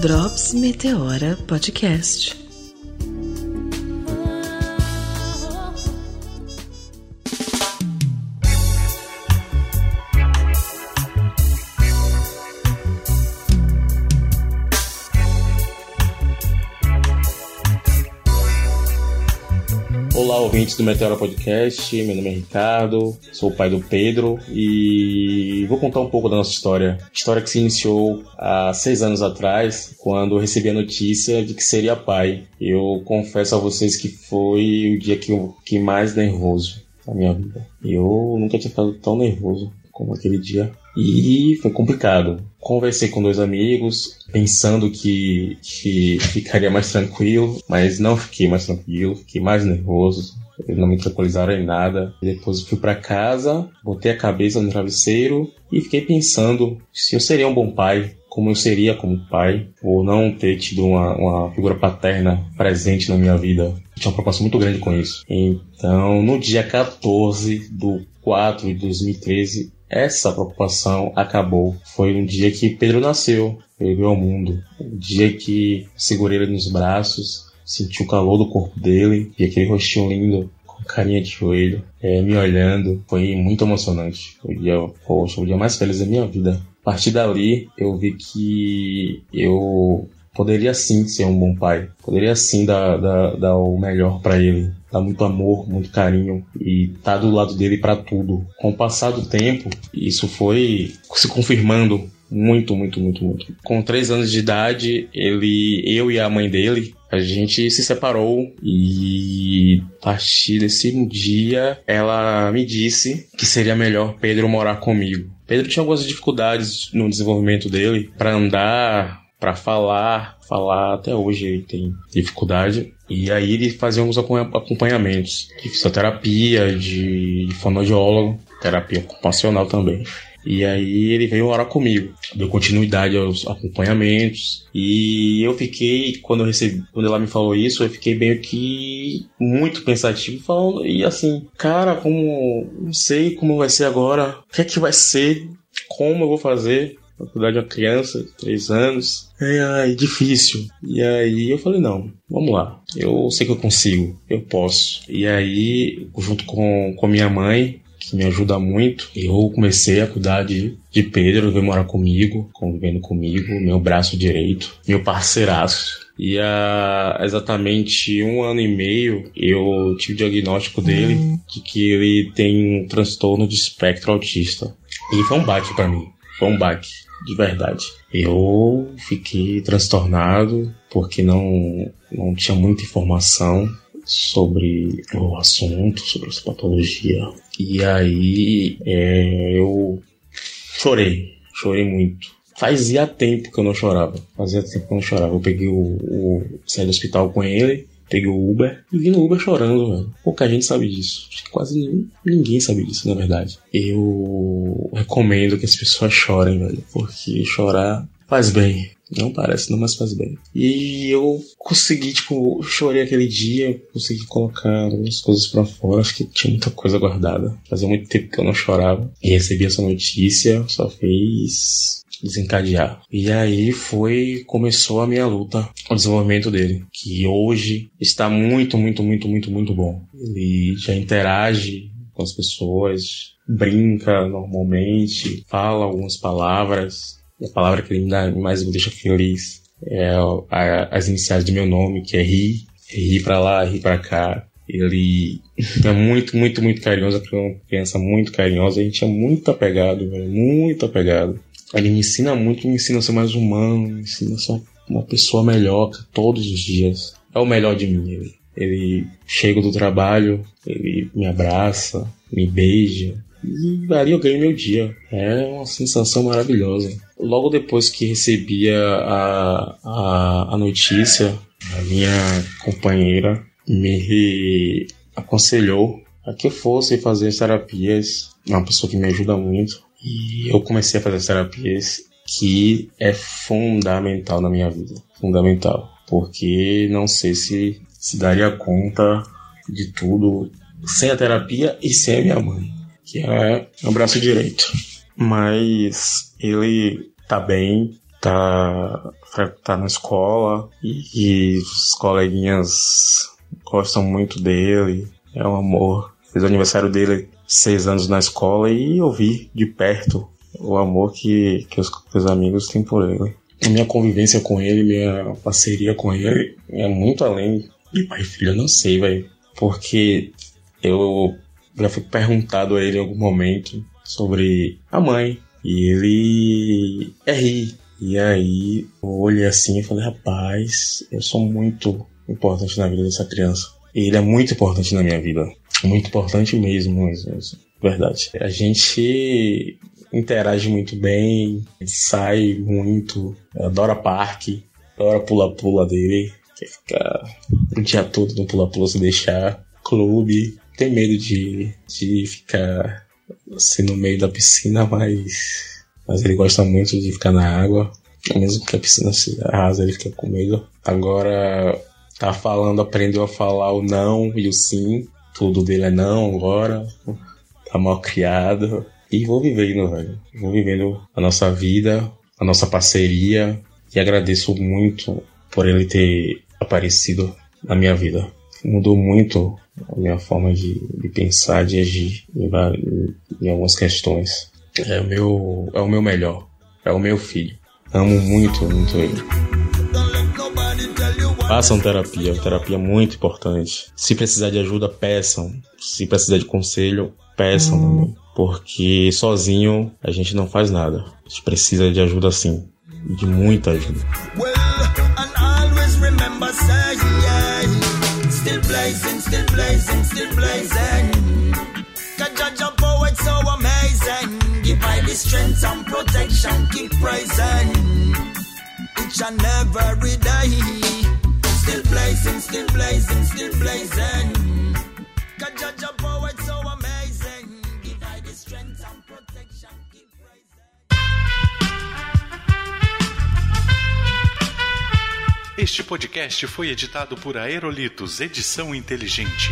Drops Meteora Podcast. Olá, ouvintes do Meteora Podcast. Meu nome é Ricardo, sou o pai do Pedro e vou contar um pouco da nossa história. História que se iniciou há seis anos atrás, quando recebi a notícia de que seria pai. Eu confesso a vocês que foi o dia que eu fiquei mais nervoso da minha vida. Eu nunca tinha ficado tão nervoso como aquele dia. E foi complicado. Conversei com dois amigos, pensando que, que ficaria mais tranquilo, mas não fiquei mais tranquilo, fiquei mais nervoso. Eles não me tranquilizaram em nada. Depois fui para casa, botei a cabeça no travesseiro e fiquei pensando se eu seria um bom pai, como eu seria como pai, ou não ter tido uma, uma figura paterna presente na minha vida. Tinha uma preocupação muito grande com isso. Então, no dia 14 do 4 de 2013, essa preocupação acabou. Foi um dia que Pedro nasceu, ele veio ao mundo. O dia que segurei ele nos braços, senti o calor do corpo dele e aquele rostinho lindo com carinha de joelho, é, me olhando. Foi muito emocionante. O dia, poxa, o dia mais feliz da minha vida. A partir dali, eu vi que eu poderia sim ser um bom pai. Poderia sim dar, dar, dar o melhor para ele. Dar muito amor, muito carinho e tá do lado dele para tudo. Com o passar do tempo, isso foi se confirmando muito, muito, muito, muito. Com três anos de idade, ele, eu e a mãe dele, a gente se separou e a partir desse dia ela me disse que seria melhor Pedro morar comigo. Pedro tinha algumas dificuldades no desenvolvimento dele para andar, para falar, falar até hoje ele tem dificuldade. E aí ele fazia alguns acompanhamentos de fisioterapia, de fonoaudiólogo, terapia ocupacional também. E aí ele veio orar comigo, deu continuidade aos acompanhamentos. E eu fiquei, quando eu recebi, quando ela me falou isso, eu fiquei meio que muito pensativo, falando, e assim, cara, como não sei como vai ser agora, o que é que vai ser, como eu vou fazer faculdade de uma criança de 3 anos. É, ai, difícil. E aí eu falei, não, vamos lá. Eu sei que eu consigo, eu posso. E aí, junto com, com minha mãe, que me ajuda muito, eu comecei a cuidar de, de Pedro, veio morar comigo, convivendo comigo, meu braço direito, meu parceiraço. E há exatamente um ano e meio eu tive o diagnóstico dele uhum. de que ele tem um transtorno de espectro autista. E foi um baque para mim. Foi um baque de verdade. Eu fiquei transtornado porque não, não tinha muita informação sobre o assunto, sobre essa patologia. E aí é, eu chorei, chorei muito. Fazia tempo que eu não chorava. Fazia tempo que eu não chorava. Eu peguei o, o saí do hospital com ele peguei o Uber e vim no Uber chorando, velho. Pouca gente sabe disso. Quase ninguém, ninguém sabe disso, na verdade. Eu recomendo que as pessoas chorem, velho. Porque chorar faz bem. Não parece, não, mas faz bem. E eu consegui, tipo, chorei aquele dia, consegui colocar as coisas para fora. Acho que tinha muita coisa guardada. Fazia muito tempo que eu não chorava. E recebi essa notícia, só fez desencadear. E aí foi, começou a minha luta, o desenvolvimento dele, que hoje está muito, muito, muito, muito, muito bom. Ele já interage com as pessoas, brinca normalmente, fala algumas palavras, e a palavra que ele mais me deixa feliz é a, as iniciais do meu nome, que é Ri, Ri pra lá, Ri pra cá. Ele é muito, muito, muito carinhoso, é uma criança muito carinhosa, a gente é muito apegado, muito apegado. Ele me ensina muito, me ensina a ser mais humano, me ensina a ser uma pessoa melhor todos os dias. É o melhor de mim. Ele, ele chega do trabalho, ele me abraça, me beija. E ali eu ganho meu dia. É uma sensação maravilhosa. Logo depois que recebi a, a, a notícia, a minha companheira me aconselhou a que eu fosse fazer terapias. É uma pessoa que me ajuda muito. E eu comecei a fazer terapias que é fundamental na minha vida. Fundamental. Porque não sei se se daria conta de tudo sem a terapia e sem a minha mãe, que é o braço direito. Mas ele tá bem, tá, tá na escola e, e os coleguinhas gostam muito dele. É um amor. Fez o aniversário dele seis anos na escola e eu vi de perto o amor que, que os, que os amigos têm por ele. A minha convivência com ele, minha parceria com ele é muito além de pai e filho, eu não sei, velho. Porque eu já fui perguntado a ele em algum momento sobre a mãe. E ele é ri. E aí eu olhei assim e falei, rapaz, eu sou muito importante na vida dessa criança. E ele é muito importante na minha vida. Muito importante mesmo, mesmo. Verdade. A gente interage muito bem, sai muito, adora parque, adora pula-pula dele, quer ficar o dia todo no pula-pula se deixar, clube, tem medo de, de ficar assim no meio da piscina, mas, mas ele gosta muito de ficar na água, mesmo que a piscina se rasa, ele fica com medo. Agora tá falando, aprendeu a falar o não e o sim, tudo dele é não agora, tá mal criado. E vou vivendo, velho. Vou vivendo a nossa vida, a nossa parceria. E agradeço muito por ele ter aparecido na minha vida. Mudou muito a minha forma de, de pensar, de agir em, em, algumas questões. É o meu, é o meu melhor. É o meu filho. Amo muito, muito ele. Façam terapia, terapia é muito importante. Se precisar de ajuda, peçam. Se precisar de conselho, peçam também. Porque sozinho a gente não faz nada. A gente precisa de ajuda sim. De muita ajuda. Still blazing, still blazing, still blazing. Judge a poet so amazing. Give I the strength and protection, keep praising. Each and every day. Still blazing, still blazing, still blazing. Judge a poet so amazing. Este podcast foi editado por Aerolitos Edição Inteligente.